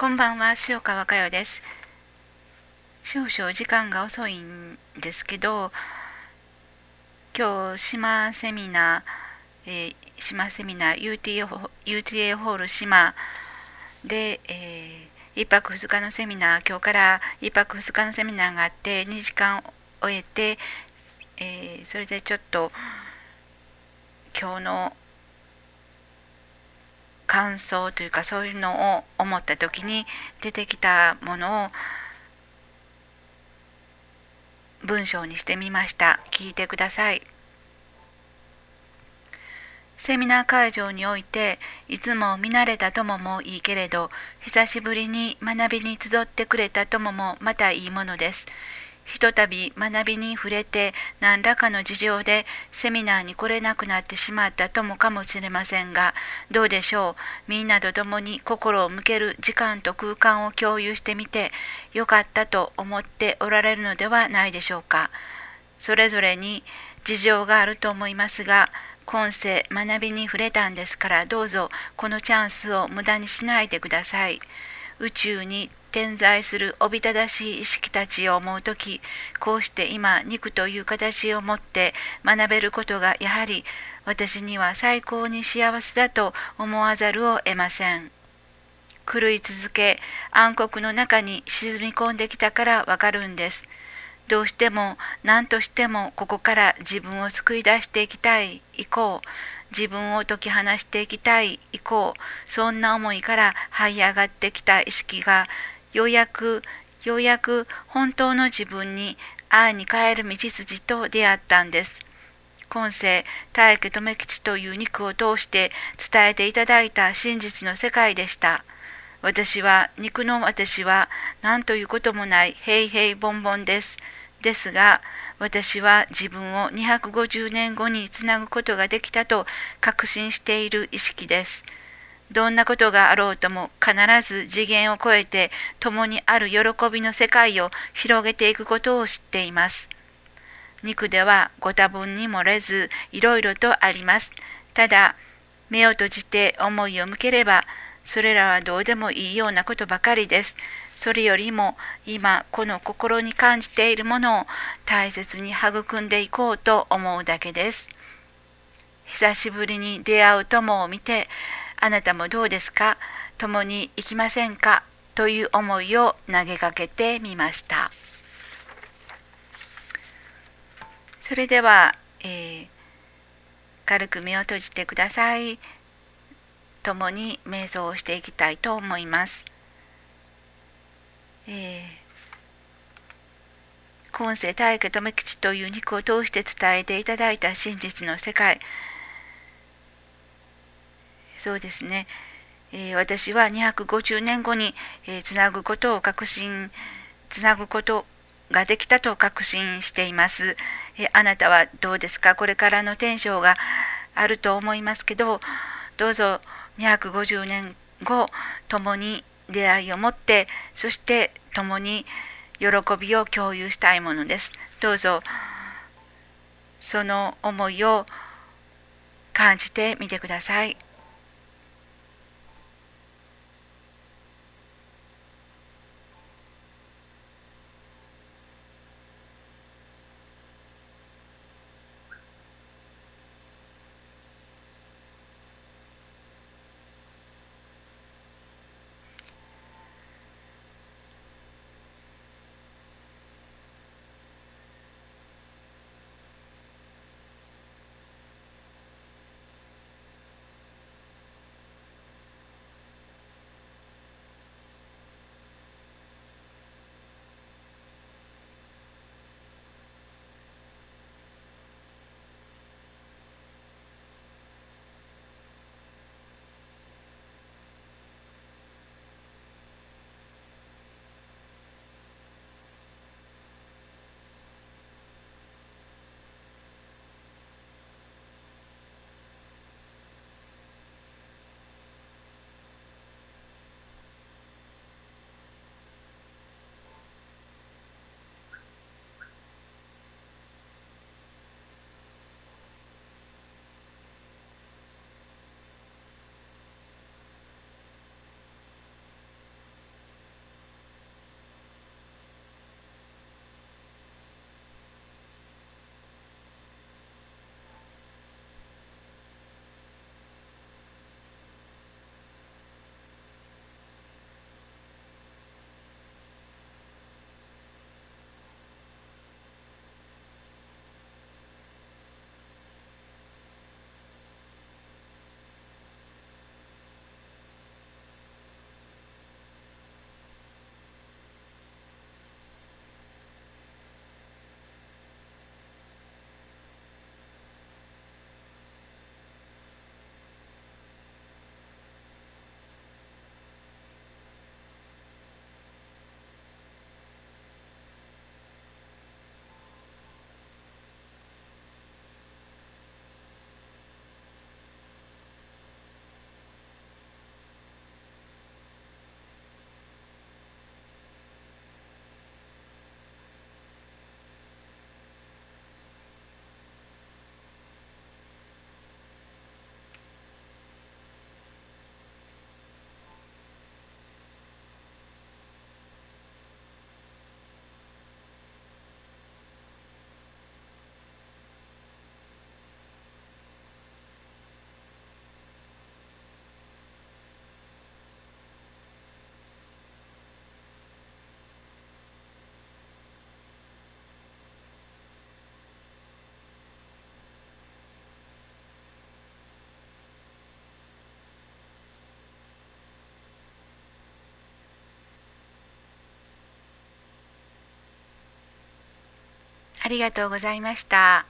こんばんは塩川佳代です。少々時間が遅いんですけど今日島セミナー、えー、島セミナー UTA, UTA ホール島で、えー、1泊2日のセミナー今日から1泊2日のセミナーがあって2時間終えて、えー、それでちょっと今日の感想というかそういうのを思った時に出てきたものを文章にしてみました。聞いてください。セミナー会場においていつも見慣れた友もいいけれど久しぶりに学びに集ってくれた友もまたいいものです。ひとたび学びに触れて何らかの事情でセミナーに来れなくなってしまったともかもしれませんがどうでしょう？みんなと共に心を向ける時間と空間を共有してみてよかったと思っておられるのではないでしょうか。それぞれに事情があると思いますが今世学びに触れたんですからどうぞこのチャンスを無駄にしないでください。宇宙に点在するおびただしい意識たちを思う時こうして今肉という形を持って学べることがやはり私には最高に幸せだと思わざるを得ません。狂い続け暗黒の中に沈み込んできたからわかるんです。どうしても何としてもここから自分を救い出していきたい以降自分を解き放していきたい以降そんな思いから這い上がってきた意識がようやくようやく本当の自分に愛に変える道筋と出会ったんです。今世大家留吉という肉を通して伝えていただいた真実の世界でした。私は肉の私は何ということもない平平ボンボンです。ですが私は自分を250年後につなぐことができたと確信している意識です。どんなことがあろうとも必ず次元を超えて共にある喜びの世界を広げていくことを知っています。肉ではご多分に漏れずいろいろとあります。ただ目を閉じて思いを向ければそれらはどうでもいいようなことばかりです。それよりも今この心に感じているものを大切に育んでいこうと思うだけです。久しぶりに出会う友を見てあなたもどうですか？共に行きませんか？という思いを投げかけてみました。それでは、えー、軽く目を閉じてください。共に瞑想をしていきたいと思います、えー、今世大家留吉という肉を通して伝えていただいた真実の世界。そうですね、えー、私は250年後に、えー、つなぐことを確信つなぐことができたと確信しています、えー、あなたはどうですか？これからの天章があると思いますけどどうぞ250年後共に出会いを持ってそして共に喜びを共有したいものです。どうぞその思いを感じてみてください。ありがとうございました。